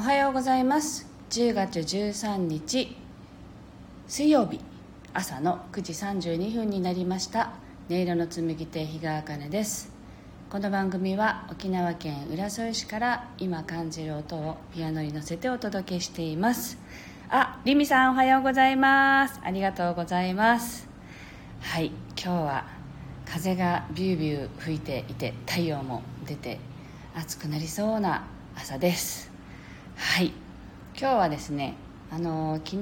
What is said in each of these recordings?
おはようございます。10月13日水曜日朝の9時32分になりました。音色の紡手日川茜です。この番組は沖縄県浦添市から今感じる音をピアノに乗せてお届けしています。あリミさんおはようございます。ありがとうございます。はい今日は風がビュービュー吹いていて太陽も出て暑くなりそうな朝です。はい。今日はですねあの昨日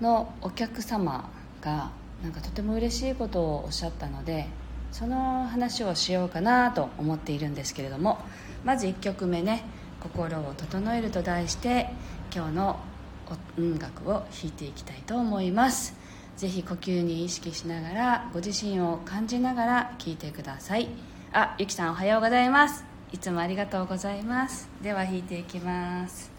のお客様がなんかとても嬉しいことをおっしゃったのでその話をしようかなと思っているんですけれどもまず1曲目ね「心を整える」と題して今日の音楽を弾いていきたいと思います。ぜひ呼吸に意識しながらご自身を感じながら聴いてください。あゆきさんおはようございます。いつもありがとうございます。では弾いていきます。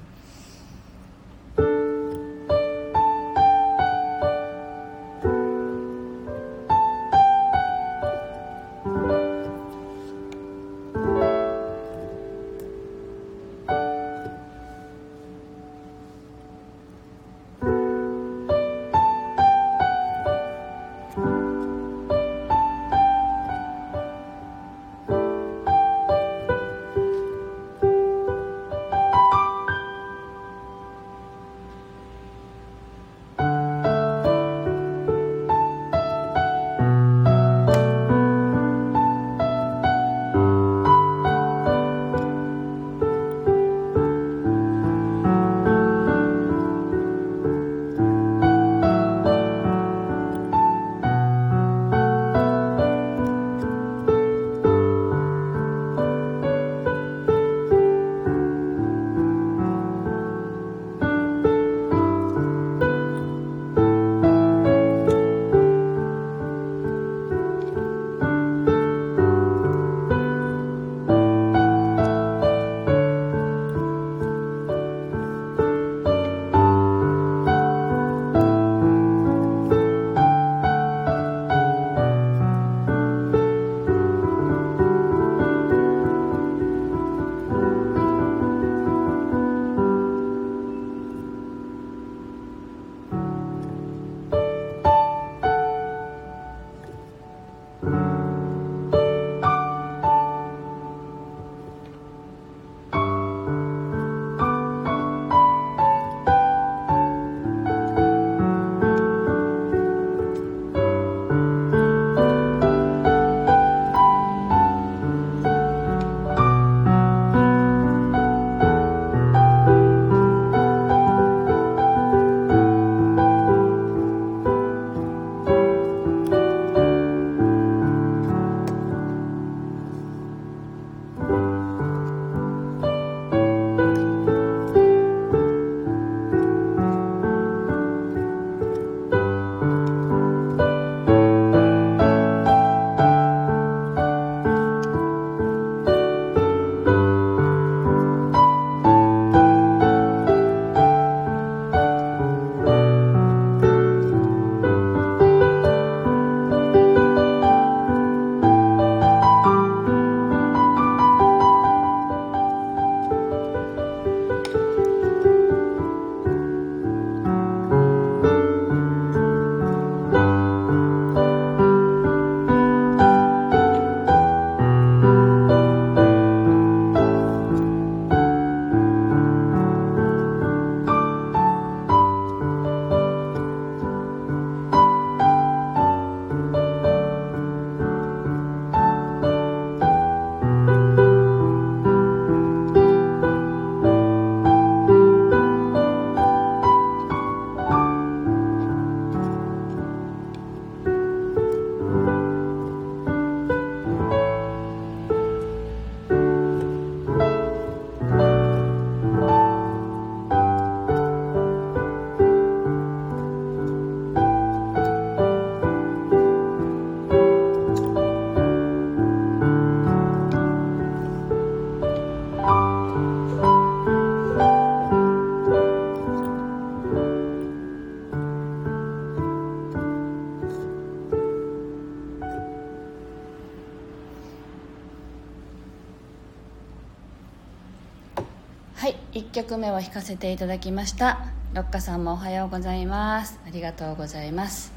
1曲目を弾かせていただきました。六花さんもおはようございます。ありがとうございます。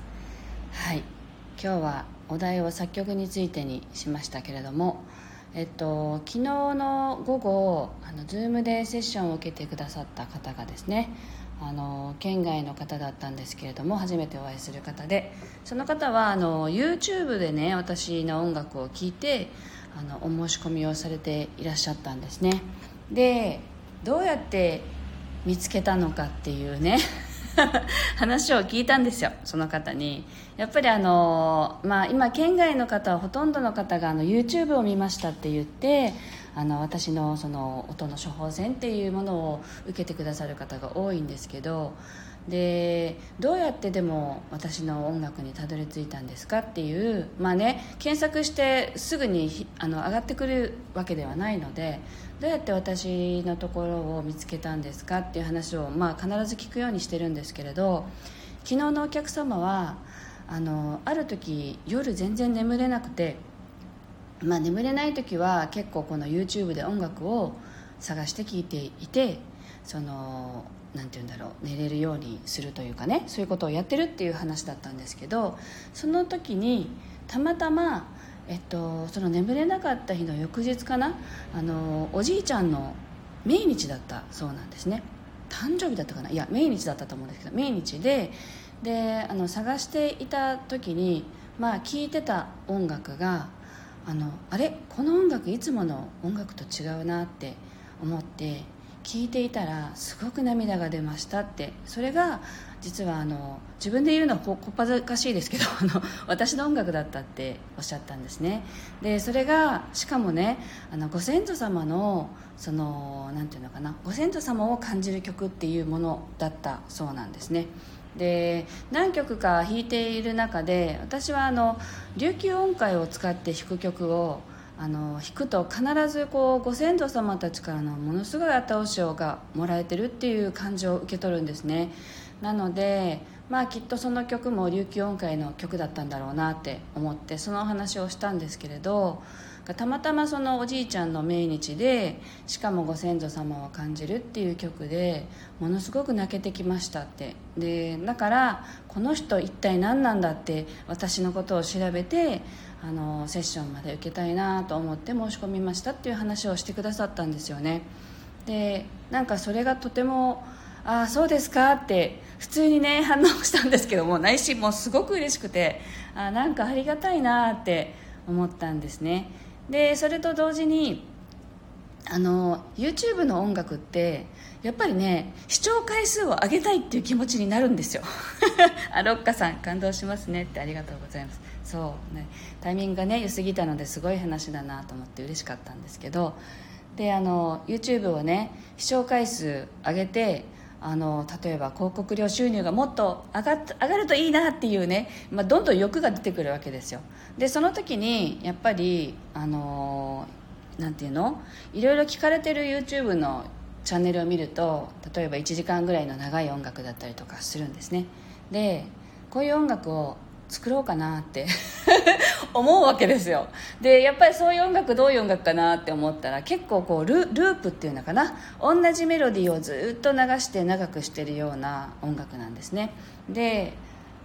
はい。今日はお題を作曲についてにしましたけれどもえっと、昨日の午後あの Zoom でセッションを受けてくださった方がですねあの県外の方だったんですけれども初めてお会いする方でその方はあの YouTube でね私の音楽を聴いてあのお申し込みをされていらっしゃったんですね。でどうやって見つけたのかっていうね 話を聞いたんですよその方に。やっぱりあの、まあ、今県外の方はほとんどの方があの YouTube を見ましたって言ってあの私のその音の処方箋っていうものを受けてくださる方が多いんですけどでどうやってでも私の音楽にたどり着いたんですかっていうまあね検索してすぐにあの上がってくるわけではないのでどうやって私のところを見つけたんですかっていう話を、まあ、必ず聞くようにしてるんですけれど昨日のお客様はあのある時夜全然眠れなくて、まあ、眠れない時は結構この YouTube で音楽を探して聴いていてその何て言うんだろう寝れるようにするというかねそういうことをやってるっていう話だったんですけどその時にたまたま、えっと、その眠れなかった日の翌日かなあのおじいちゃんの命日だったそうなんですね。誕生日だったかな？いや命日だったと思うんですけど命日でであの探していた時にまあ聴いてた音楽があのあれ？この音楽いつもの音楽と違うなって思って聞いていたらすごく涙が出ましたって。それが実はあの自分で言うのはこっぱずかしいですけど あの私の音楽だったっておっしゃったんですね。でそれがしかもねあのご先祖様のその何て言うのかなご先祖様を感じる曲っていうものだったそうなんですね。で何曲か弾いている中で私はあの琉球音階を使って弾く曲をあの引くと必ずこうご先祖様たちからのものすごい後押しをがもらえてるっていう感情を受け取るんですね。なのでまあきっとその曲も琉球音階の曲だったんだろうなって思ってそのお話をしたんですけれどたまたまそのおじいちゃんの命日でしかもご先祖様を感じるっていう曲でものすごく泣けてきましたって。でだからこの人一体何なんだって私のことを調べてあのセッションまで受けたいなと思って申し込みましたっていう話をしてくださったんですよね。でなんかそれがとてもああそうですかって普通にね反応したんですけども内心もすごく嬉しくてあなんかありがたいなって思ったんですね。でそれと同時にあの YouTube の音楽ってやっぱりね視聴回数を上げたいっていう気持ちになるんですよ。あロッカさん感動しますねってありがとうございます。そうねタイミングがね良すぎたのですごい話だなと思って嬉しかったんですけど。であの YouTube をね視聴回数上げてあの例えば広告料収入がもっと上が上がるといいなっていうね、まあ、どんどん欲が出てくるわけですよ。でその時にやっぱりあのなんていうの？いろいろ聞かれてる YouTube のチャンネルを見ると例えば1時間ぐらいの長い音楽だったりとかするんですね。でこういう音楽を作ろうかなって 思うわけですよ。でやっぱりそういう音楽どういう音楽かなって思ったら結構こうループっていうのかな。同じメロディーをずっと流して長くしてるような音楽なんですね。で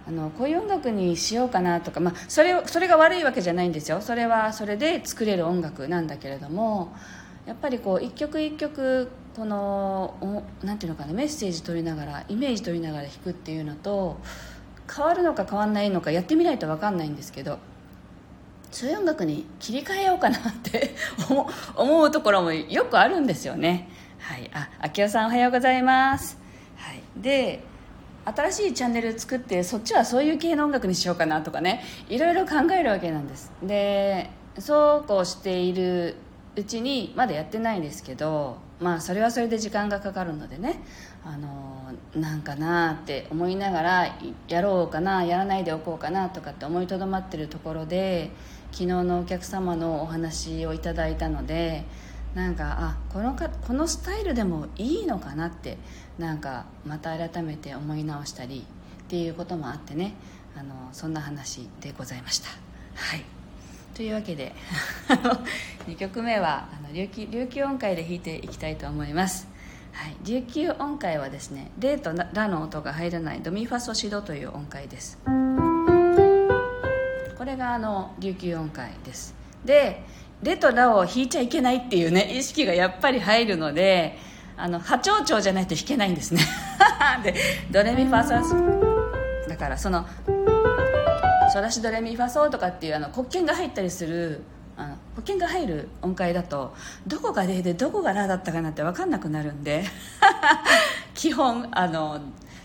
あのこういう音楽にしようかなとか、まあ、それそれが悪いわけじゃないんですよ。それはそれで作れる音楽なんだけれどもやっぱりこう一曲一曲このなんていうのかなメッセージ取りながらイメージ取りながら弾くっていうのと変わるのか変わんないのかやってみないと分かんないんですけどそういう音楽に切り替えようかなって 思うところもよくあるんですよね。はい。あ秋代さんおはようございます、はい、で新しいチャンネル作ってそっちはそういう系の音楽にしようかなとかねいろいろ考えるわけなんです。でそうこうしているうちにまだやってないんですけどまあそれはそれで時間がかかるのでね。あのなんかなって思いながらやろうかなやらないでおこうかなとかって思いとどまってるところで昨日のお客様のお話をいただいたのでなんかあこのかこのスタイルでもいいのかなってなんかまた改めて思い直したりっていうこともあってねあのそんな話でございました。はい。というわけで 2曲目はあの琉球琉球音階で弾いていきたいと思います。はい、琉球音階はですねレとラの音が入らないドミファソシドという音階です。これがあの琉球音階です。でレとラを弾いちゃいけないっていうね意識がやっぱり入るのであの波長長じゃないと弾けないんですね。でドレミファソだからそのソラシドレミファソとかっていうあの黒鍵が入ったりする保険が入る音階だとどこが「レ」でどこが「ラ」だったかなって分かんなくなるんで 基本あの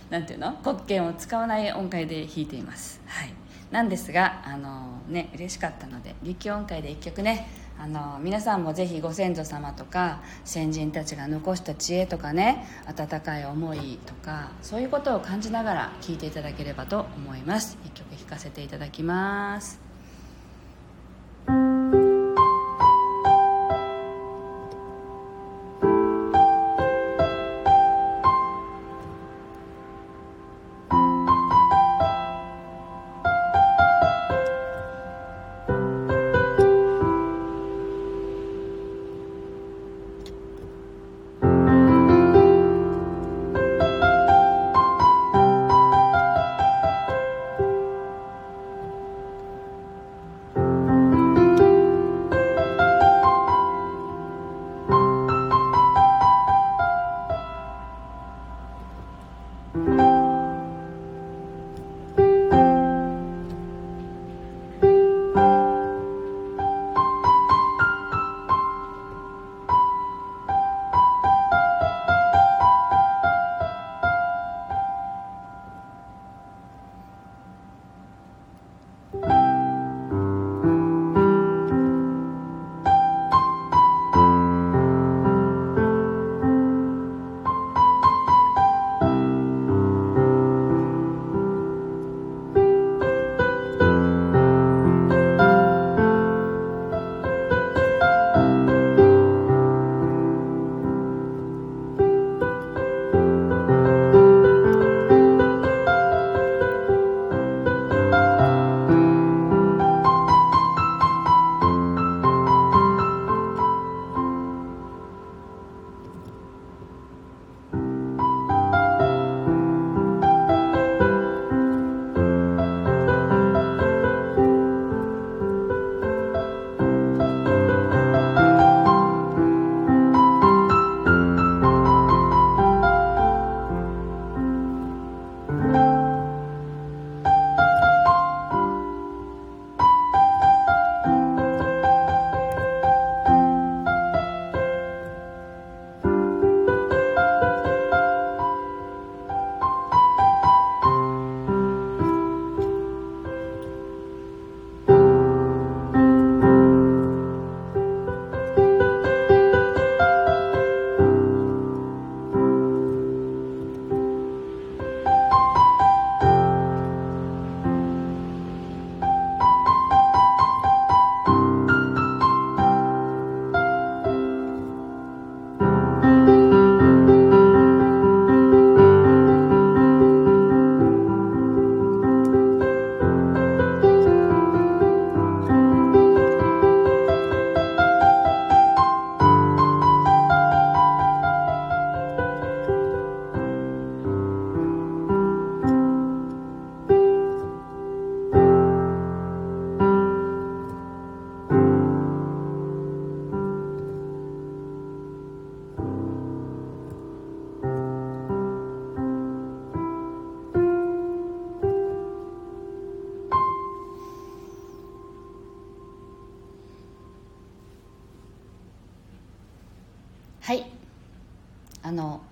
なんていうの黒鍵を使わない音階で弾いています、はい、なんですがあのね嬉しかったので力音階で1曲ねあの皆さんもぜひご先祖様とか先人たちが残した知恵とかね温かい思いとかそういうことを感じながら聴いていただければと思います。1曲弾かせていただきます。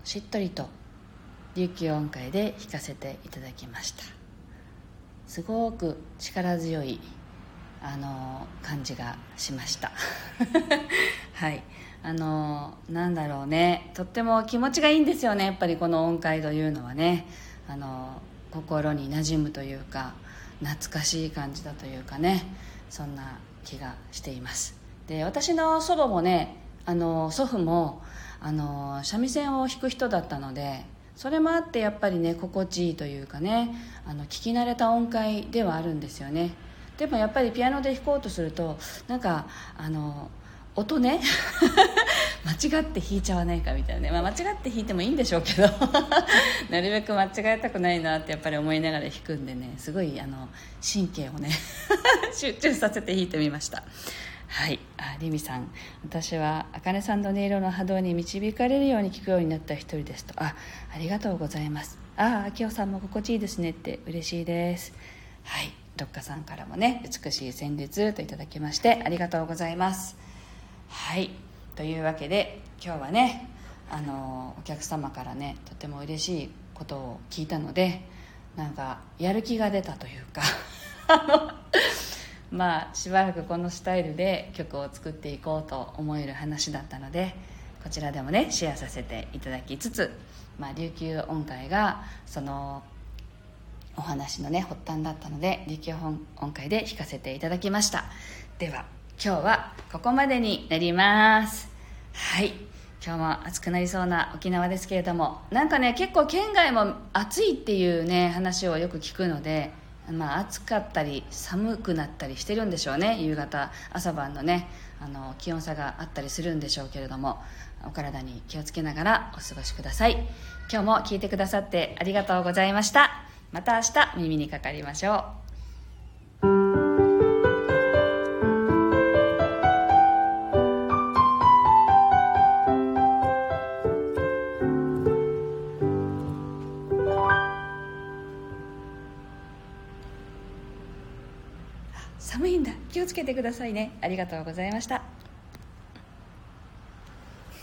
しっとりと琉球音階で弾かせていただきました。すごく力強いあの感じがしました。はい。あのなんだろうね。とっても気持ちがいいんですよね。やっぱりこの音階というのはね。あの心に馴染むというか懐かしい感じだというかね。そんな気がしています。で私の祖母もねあの祖父もあの三味線を弾く人だったのでそれもあってやっぱりね心地いいというかねあの聞き慣れた音階ではあるんですよね。でもやっぱりピアノで弾こうとするとなんかあの音ね 間違って弾いちゃわないかみたいなね、まあ、間違って弾いてもいいんでしょうけど なるべく間違えたくないなってやっぱり思いながら弾くんでねすごいあの神経をね 集中させて弾いてみました。はい。あリミさん。私はあかねさんの音色の波動に導かれるように聞くようになった一人ですと。あありがとうございます。ああ明夫さんも心地いいですねって嬉しいです。はい。六花さんからもね美しい旋律といただきましてありがとうございます。はい。というわけで今日はねあのお客様からねとても嬉しいことを聞いたのでなんかやる気が出たというか まあしばらくこのスタイルで曲を作っていこうと思える話だったのでこちらでもねシェアさせていただきつつ、まあ、琉球音階がそのお話のね発端だったので琉球音階で弾かせていただきました。では今日はここまでになります。はい。今日も暑くなりそうな沖縄ですけれどもなんかね結構県外も暑いっていうね話をよく聞くのでまあ、暑かったり寒くなったりしてるんでしょうね。夕方朝晩のねあの気温差があったりするんでしょうけれどもお体に気をつけながらお過ごしください。今日も聞いてくださってありがとうございました。また明日耳にかかりましょう。けてくださいね。ありがとうございました。